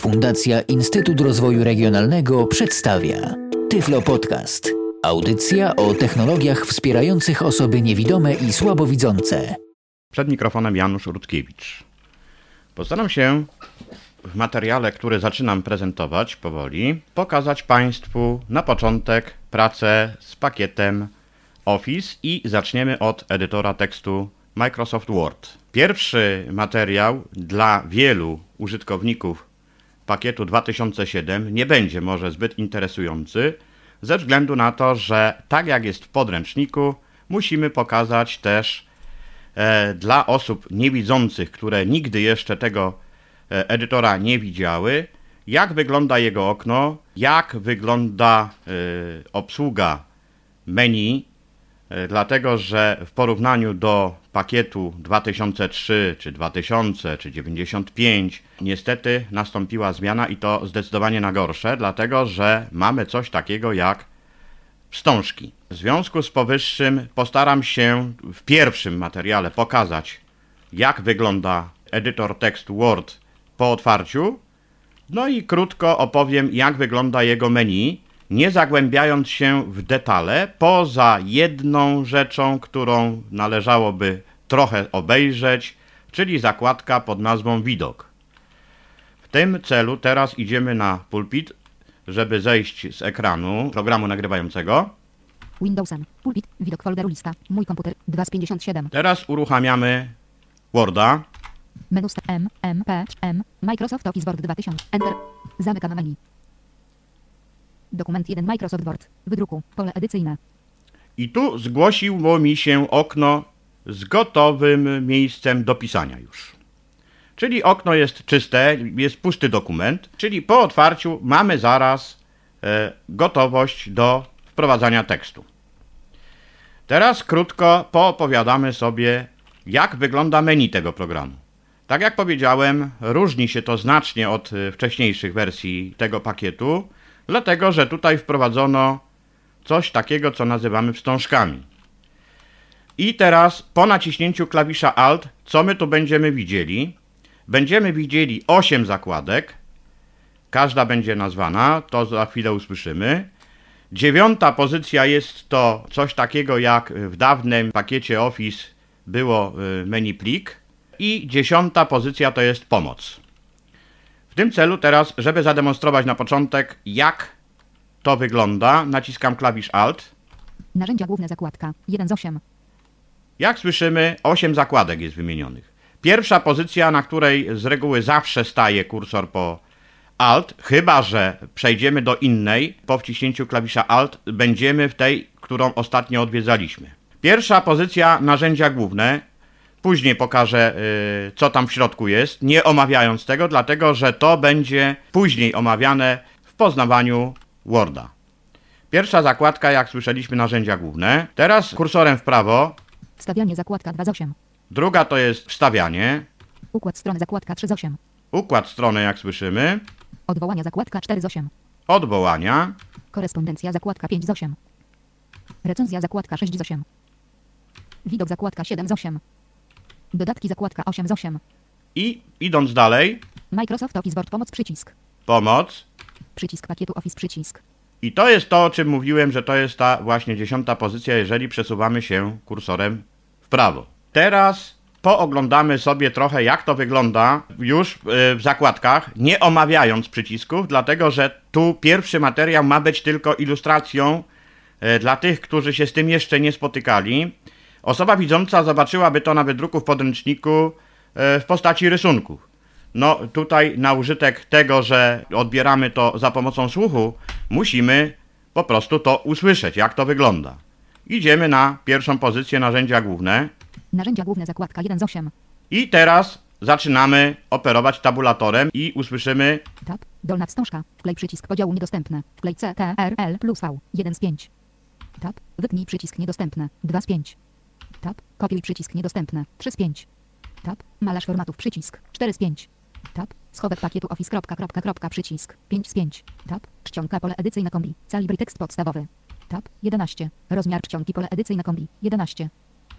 Fundacja Instytut Rozwoju Regionalnego przedstawia Tyflo Podcast. Audycja o technologiach wspierających osoby niewidome i słabowidzące. Przed mikrofonem Janusz Rutkiewicz. Postaram się w materiale, który zaczynam prezentować powoli, pokazać Państwu na początek pracę z pakietem Office i zaczniemy od edytora tekstu Microsoft Word. Pierwszy materiał dla wielu użytkowników pakietu 2007 nie będzie może zbyt interesujący, ze względu na to, że tak jak jest w podręczniku, musimy pokazać też e, dla osób niewidzących, które nigdy jeszcze tego e, edytora nie widziały, jak wygląda jego okno, jak wygląda e, obsługa menu, e, dlatego że w porównaniu do pakietu 2003 czy 2000 czy 95 niestety nastąpiła zmiana i to zdecydowanie na gorsze, dlatego że mamy coś takiego jak wstążki. W związku z powyższym postaram się w pierwszym materiale pokazać jak wygląda edytor tekstu Word po otwarciu, no i krótko opowiem jak wygląda jego menu, nie zagłębiając się w detale, poza jedną rzeczą, którą należałoby trochę obejrzeć, czyli zakładka pod nazwą Widok. W tym celu teraz idziemy na pulpit, żeby zejść z ekranu programu nagrywającego. Windowsem. Pulpit. Widok folderu lista. Mój komputer. 2 z 57. Teraz uruchamiamy Worda. Menu M, M, P, M. Microsoft Office Word 2000. Enter. Zamykam menu. Dokument 1 Microsoft Word. Wydruku. Pole edycyjne. I tu zgłosiło mi się okno z gotowym miejscem do pisania już. Czyli okno jest czyste, jest pusty dokument, czyli po otwarciu mamy zaraz e, gotowość do wprowadzania tekstu. Teraz krótko poopowiadamy sobie, jak wygląda menu tego programu. Tak jak powiedziałem, różni się to znacznie od e, wcześniejszych wersji tego pakietu, dlatego że tutaj wprowadzono coś takiego, co nazywamy wstążkami. I teraz po naciśnięciu klawisza Alt, co my tu będziemy widzieli? Będziemy widzieli 8 zakładek. Każda będzie nazwana, to za chwilę usłyszymy. Dziewiąta pozycja jest to coś takiego jak w dawnym pakiecie Office było y, menu plik. I dziesiąta pozycja to jest pomoc. W tym celu teraz, żeby zademonstrować na początek, jak to wygląda, naciskam klawisz Alt. Narzędzia główne zakładka. 1 z 8. Jak słyszymy, 8 zakładek jest wymienionych. Pierwsza pozycja, na której z reguły zawsze staje kursor po Alt, chyba że przejdziemy do innej, po wciśnięciu klawisza Alt będziemy w tej, którą ostatnio odwiedzaliśmy. Pierwsza pozycja narzędzia główne. Później pokażę, yy, co tam w środku jest, nie omawiając tego, dlatego że to będzie później omawiane w poznawaniu Worda. Pierwsza zakładka, jak słyszeliśmy, narzędzia główne. Teraz kursorem w prawo Wstawianie zakładka 2 z 8. Druga to jest wstawianie. Układ strony zakładka 3 z 8. Układ strony, jak słyszymy. Odwołania zakładka 4 z 8. Odwołania. Korespondencja zakładka 5 z 8. Recenzja zakładka 6 z 8. Widok zakładka 7 z 8. Dodatki zakładka 8 z 8. I idąc dalej, Microsoft Office Word pomoc przycisk. pomoc. Przycisk pakietu Office przycisk. I to jest to, o czym mówiłem, że to jest ta właśnie dziesiąta pozycja, jeżeli przesuwamy się kursorem prawo. Teraz pooglądamy sobie trochę, jak to wygląda już y, w zakładkach, nie omawiając przycisków, dlatego że tu pierwszy materiał ma być tylko ilustracją y, dla tych, którzy się z tym jeszcze nie spotykali. Osoba widząca zobaczyłaby to na wydruku w podręczniku y, w postaci rysunków. No tutaj na użytek tego, że odbieramy to za pomocą słuchu, musimy po prostu to usłyszeć, jak to wygląda. Idziemy na pierwszą pozycję narzędzia główne Narzędzia główne zakładka 1 z 8. i teraz zaczynamy operować tabulatorem i usłyszymy Tab. Dolna wstążka. Wklej przycisk podziału niedostępne. Wklej C, T, R, L plus V. 1 z 5. Tab. Wytnij przycisk niedostępne. 2 z 5. Tab. Kopiuj przycisk niedostępne. 3 z 5. Tab. Malarz formatów przycisk. 4 z 5. Tab. Schowek pakietu office. Kropka, kropka, kropka, przycisk. 5 z 5. Tab. Czcionka pole edycyjne kombi. Calibry tekst podstawowy. Tab. 11. Rozmiar czcionki pole edycyjne kombi. 11.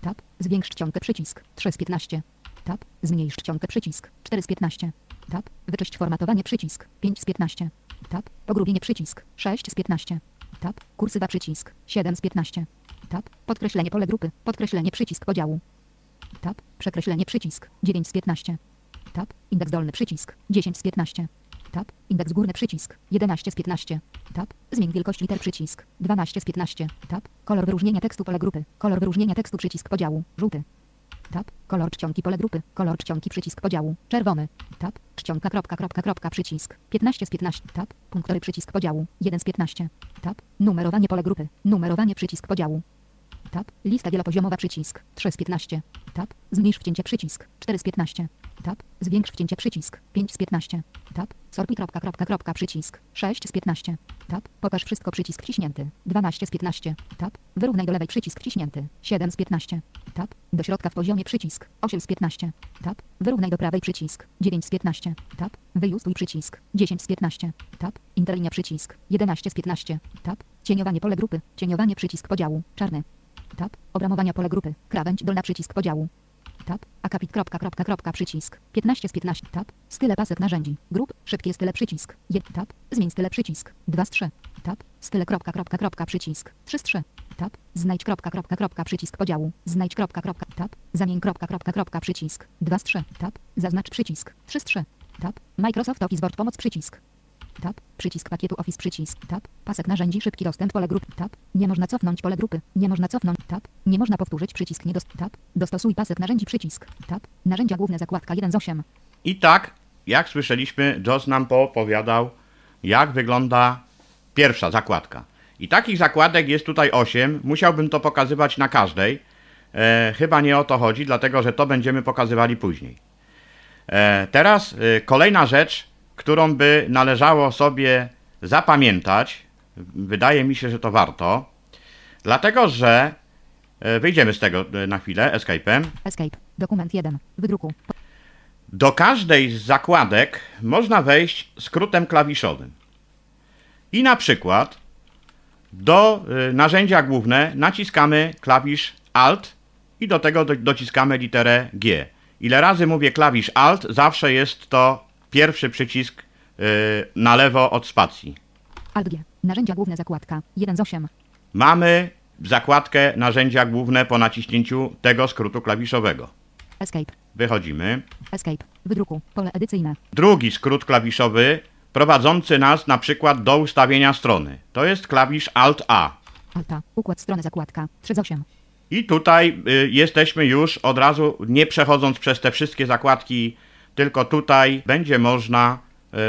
Tab. Zwiększ czcionkę przycisk. 3 z 15. Tab. Zmniejsz czcionkę przycisk. 4 z 15. Tab. Wyczyść formatowanie przycisk. 5 z 15. Tab. Pogrubienie przycisk. 6 z 15. Tab. Kursywa przycisk. 7 z 15. Tab. Podkreślenie pole grupy. Podkreślenie przycisk podziału. Tab. Przekreślenie przycisk. 9 z 15. Tab. Indeks dolny przycisk. 10 z 15. Tab. Indeks górny przycisk. 11 z 15. Tab. Zmień wielkość liter przycisk. 12 z 15. Tab. Kolor wyróżnienia tekstu pole grupy. Kolor wyróżnienia tekstu przycisk podziału. Żółty. Tab. Kolor czcionki pole grupy. Kolor czcionki przycisk podziału. Czerwony. Tab. Czcionka kropka kropka kropka przycisk. 15 z 15. Tab. Punktory przycisk podziału. 1 z 15. Tab. Numerowanie pole grupy. Numerowanie przycisk podziału. Tab. Lista wielopoziomowa przycisk. 3 z 15. Tab. Zmniejsz wcięcie przycisk. 4 z 15. Tab. Zwiększ wcięcie przycisk. 5 z 15. Tab. Sortuj kropka kropka kropka przycisk. 6 z 15. Tab. Pokaż wszystko przycisk wciśnięty. 12 z 15. Tab. Wyrównaj do lewej przycisk wciśnięty. 7 z 15. Tab. Do środka w poziomie przycisk. 8 z 15. Tab. Wyrównaj do prawej przycisk. 9 z 15. Tab. Wyjustuj przycisk. 10 z 15. Tab. Interlinia przycisk. 11 z 15. Tab. Cieniowanie pole grupy. Cieniowanie przycisk podziału. Czarny. Tab. Obramowania pole grupy. Krawędź dolna przycisk podziału. Tab. Akapit kropka kropka kropka przycisk. 15 z 15. Tab. Style pasek narzędzi. Grup. Szybkie style przycisk. 1 tab. Zmień style przycisk. 2 z 3. Tab. Style kropka kropka kropka przycisk. 3 z 3. Tab. Znajdź kropka kropka kropka przycisk podziału. Znajdź kropka kropka tab. Zamień kropka kropka kropka przycisk. 2 z 3. Tab. Zaznacz przycisk. 3 z 3. Tab. Microsoft Office Word pomoc przycisk. Tab. Przycisk pakietu Office przycisk. Tab. Pasek narzędzi szybki dostęp pole grupy. Tab. Nie można cofnąć pole grupy. Nie można cofnąć. Tab. Nie można powtórzyć przycisk nie dost... Tab. Dostosuj pasek narzędzi przycisk. Tab. Narzędzia główne zakładka 1 z 8. I tak, jak słyszeliśmy, Joss nam poopowiadał, jak wygląda pierwsza zakładka. I takich zakładek jest tutaj 8. Musiałbym to pokazywać na każdej. E, chyba nie o to chodzi, dlatego że to będziemy pokazywali później. E, teraz e, kolejna rzecz, którą by należało sobie zapamiętać. Wydaje mi się, że to warto. Dlatego, że e, wyjdziemy z tego e, na chwilę escape'em. Escape. Dokument 1. Wydruku. Do każdej z zakładek można wejść skrótem klawiszowym. I na przykład do y, narzędzia główne naciskamy klawisz Alt i do tego do, dociskamy literę G. Ile razy mówię klawisz Alt, zawsze jest to pierwszy przycisk y, na lewo od spacji. Alt G. Narzędzia główne zakładka 1 z 8. Mamy zakładkę narzędzia główne po naciśnięciu tego skrótu klawiszowego. Escape. Wychodzimy. Escape. Wydruku. Pole edycyjne. Drugi skrót klawiszowy prowadzący nas na przykład do ustawienia strony. To jest klawisz Alt A. Alta. Układ strony zakładka 3 z 8. I tutaj y, jesteśmy już od razu, nie przechodząc przez te wszystkie zakładki, tylko tutaj będzie można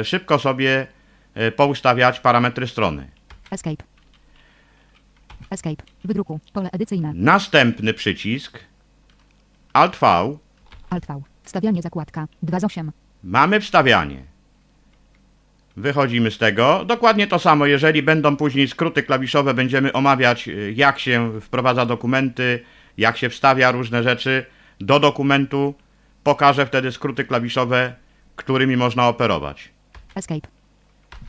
y, szybko sobie y, poustawiać parametry strony. Escape. Escape. Wydruku. Pole edycyjne. Następny przycisk Alt V. Alt V. Wstawianie zakładka 2 z 8. Mamy wstawianie. Wychodzimy z tego. Dokładnie to samo, jeżeli będą później skróty klawiszowe, będziemy omawiać, y, jak się wprowadza dokumenty, jak się wstawia różne rzeczy do dokumentu. Pokażę wtedy skróty klawiszowe, którymi można operować. Escape.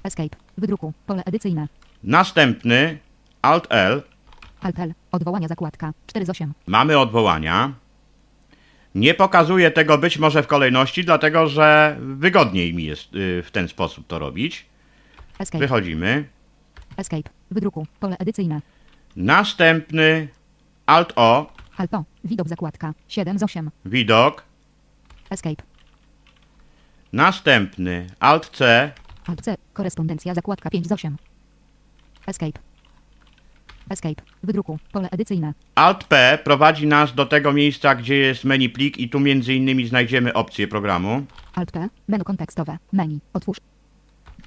Escape. Wydruku. Pole edycyjne. Następny Alt L. Alt L. Odwołania zakładka 4 z 8. Mamy odwołania. Nie pokazuję tego być może w kolejności, dlatego że wygodniej mi jest y, w ten sposób to robić. Escape. Wychodzimy. Escape. Wydruku. Pole edycyjne. Następny Alt O. Alt O. Widok zakładka 7 z 8. Widok. Escape. Następny Alt C. Alt C. Korespondencja zakładka 5 z 8. Escape. Escape. Wydruku. Pole edycyjne. Alt P prowadzi nas do tego miejsca, gdzie jest menu plik i tu między innymi znajdziemy opcje programu. Alt P. Menu kontekstowe. Menu. Otwórz.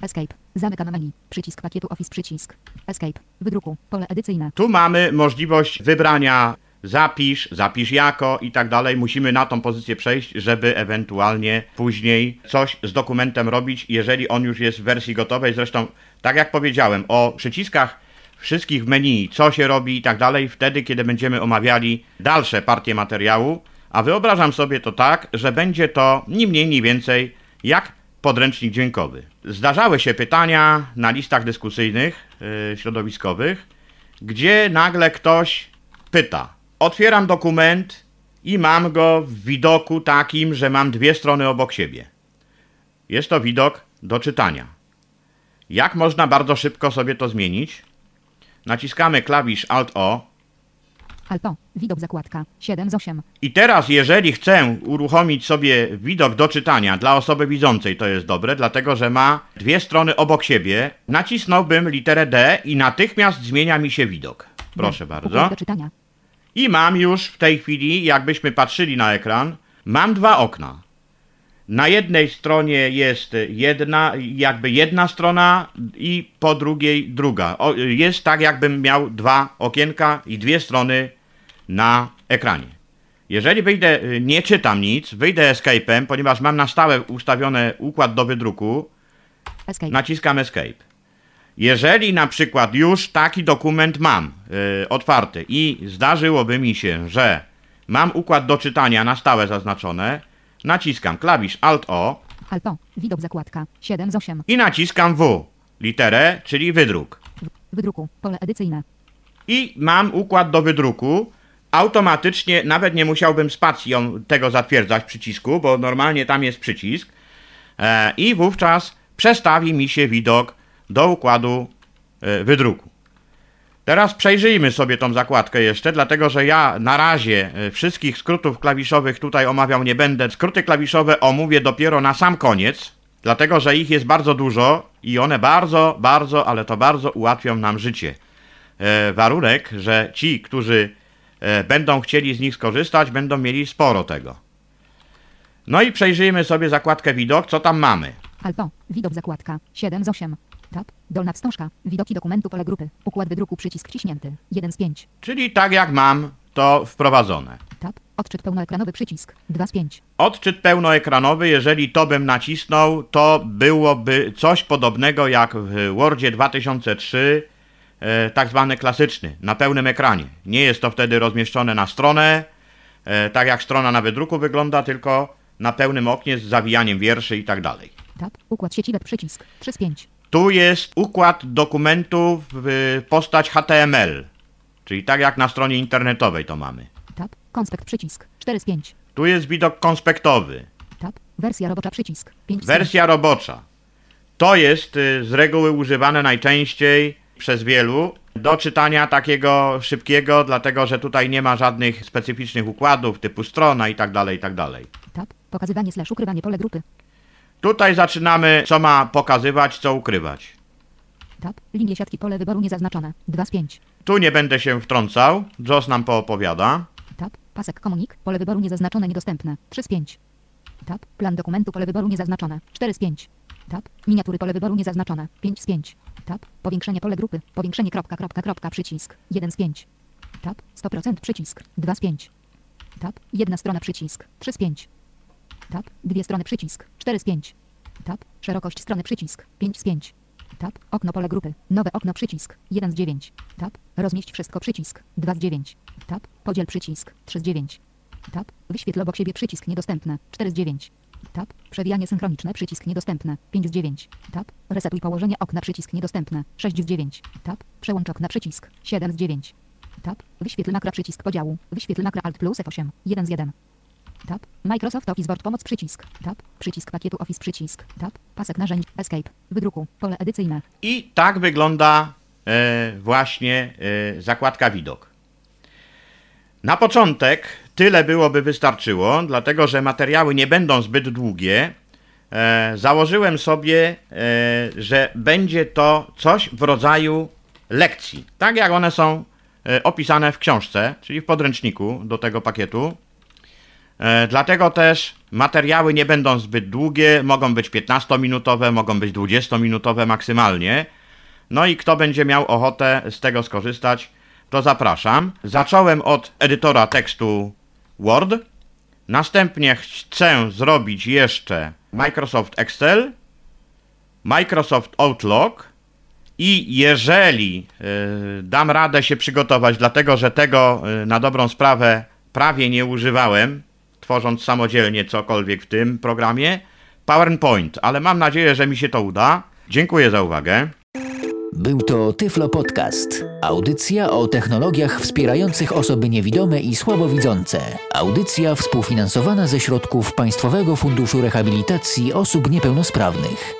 Escape. Zamykam menu. Przycisk pakietu Office przycisk. Escape. Wydruku. Pole edycyjne. Tu mamy możliwość wybrania zapisz, zapisz jako i tak dalej. Musimy na tą pozycję przejść, żeby ewentualnie później coś z dokumentem robić, jeżeli on już jest w wersji gotowej. Zresztą, tak jak powiedziałem, o przyciskach wszystkich w menu, co się robi i tak dalej, wtedy, kiedy będziemy omawiali dalsze partie materiału, a wyobrażam sobie to tak, że będzie to ni mniej, ni więcej jak podręcznik dźwiękowy. Zdarzały się pytania na listach dyskusyjnych yy, środowiskowych, gdzie nagle ktoś pyta. Otwieram dokument i mam go w widoku takim, że mam dwie strony obok siebie. Jest to widok do czytania. Jak można bardzo szybko sobie to zmienić? Naciskamy klawisz Alt-O Alto. Widok zakładka. 7 z 8. i teraz jeżeli chcę uruchomić sobie widok do czytania dla osoby widzącej, to jest dobre, dlatego że ma dwie strony obok siebie, nacisnąłbym literę D i natychmiast zmienia mi się widok. Proszę D. bardzo. Układ do czytania. I mam już w tej chwili, jakbyśmy patrzyli na ekran, mam dwa okna. Na jednej stronie jest jedna, jakby jedna strona i po drugiej druga. O, jest tak, jakbym miał dwa okienka i dwie strony na ekranie. Jeżeli wyjdę, nie czytam nic, wyjdę escape'em, ponieważ mam na stałe ustawiony układ do wydruku, Escape. naciskam Escape. Jeżeli na przykład już taki dokument mam y, otwarty i zdarzyłoby mi się, że mam układ do czytania na stałe zaznaczone, naciskam klawisz Alt-O Alto. Widok zakładka. 7 z 8. i naciskam W, literę, czyli wydruk. Wydruku. Pole edycyjne. I mam układ do wydruku. Automatycznie, nawet nie musiałbym spacją tego zatwierdzać przycisku, bo normalnie tam jest przycisk. E, I wówczas przestawi mi się widok do układu e, wydruku. Teraz przejrzyjmy sobie tą zakładkę jeszcze, dlatego że ja na razie e, wszystkich skrótów klawiszowych tutaj omawiał nie będę. Skróty klawiszowe omówię dopiero na sam koniec, dlatego że ich jest bardzo dużo i one bardzo, bardzo, ale to bardzo ułatwią nam życie. E, warunek, że ci, którzy e, będą chcieli z nich skorzystać, będą mieli sporo tego. No i przejrzyjmy sobie zakładkę widok, co tam mamy. Alto. Widok zakładka. 7 z 8. Tab. Dolna wstążka. Widoki dokumentu pole grupy. Układ wydruku przycisk ciśnięty. 1 z 5. Czyli tak jak mam to wprowadzone. Tab. Odczyt pełnoekranowy przycisk. 2 z 5. Odczyt pełnoekranowy, jeżeli to bym nacisnął, to byłoby coś podobnego jak w Wordzie 2003, e, tak zwany klasyczny, na pełnym ekranie. Nie jest to wtedy rozmieszczone na stronę, e, tak jak strona na wydruku wygląda, tylko na pełnym oknie z zawijaniem wierszy i tak dalej. Tab. Układ sieci web przycisk. 3 z 5. Tu jest układ dokumentów w postać HTML, czyli tak jak na stronie internetowej to mamy. Tab. Konspekt przycisk. 4 z 5. Tu jest widok konspektowy, Tab. Wersja robocza przycisk. 5 z 5. wersja robocza. To jest y, z reguły używane najczęściej przez wielu do czytania takiego szybkiego, dlatego że tutaj nie ma żadnych specyficznych układów typu strona i tak dalej, i tak dalej. Tab. Pokazywanie slash ukrywanie pole grupy. Tutaj zaczynamy, co ma pokazywać, co ukrywać. Tab. Linie siatki pole wyboru niezaznaczone. 2 z 5. Tu nie będę się wtrącał, Jos nam poopowiada. Tab. Pasek komunik. Pole wyboru niezaznaczone niedostępne. 3 z 5. Tab. Plan dokumentu pole wyboru niezaznaczone. 4 z 5. Tab. Miniatury pole wyboru niezaznaczone. 5 z 5. Tab. Powiększenie pole grupy. Powiększenie kropka, kropka, kropka, przycisk. 1 z 5. Tab. 100% przycisk. 2 z 5. Tab. Jedna strona przycisk. 3 z 5. Tab. Dwie strony przycisk. 4 z 5. Tab. Szerokość strony przycisk. 5 z 5. Tab. Okno pole grupy. Nowe okno przycisk. 1 z 9. Tab. Rozmieść wszystko przycisk. 2 z 9. Tab. Podziel przycisk. 3 z 9. Tab. Wyświetl obok siebie przycisk niedostępne. 4 z 9. Tab. Przewijanie synchroniczne przycisk niedostępne. 5 z 9. Tab. Resetuj położenie okna przycisk niedostępne. 6 z 9. Tab. Przełącz okna przycisk. 7 z 9. Tab. Wyświetl makro przycisk podziału. Wyświetl makro Alt plus F8. 1 z 1. Tab. Microsoft Office Word pomoc przycisk. Tab. Przycisk pakietu Office przycisk. Tab. Pasek narzędzi. Escape. Wydruku. Pole edycyjne. I tak wygląda e, właśnie e, zakładka widok. Na początek tyle byłoby wystarczyło, dlatego że materiały nie będą zbyt długie. E, założyłem sobie, e, że będzie to coś w rodzaju lekcji, tak jak one są e, opisane w książce, czyli w podręczniku do tego pakietu. E, Dlatego też materiały nie będą zbyt długie, mogą być 15-minutowe, mogą być 20-minutowe maksymalnie. No i kto będzie miał ochotę z tego skorzystać, to zapraszam. Zacząłem od edytora tekstu Word. Następnie chcę zrobić jeszcze Microsoft Excel, Microsoft Outlook i jeżeli y, dam radę się przygotować, dlatego że tego y, na dobrą sprawę prawie nie używałem, tworząc samodzielnie cokolwiek w tym programie, PowerPoint, ale mam nadzieję, że mi się to uda. Dziękuję za uwagę. Był to Tyflo Podcast. Audycja o technologiach wspierających osoby niewidome i słabowidzące. Audycja współfinansowana ze środków Państwowego Funduszu Rehabilitacji Osób Niepełnosprawnych.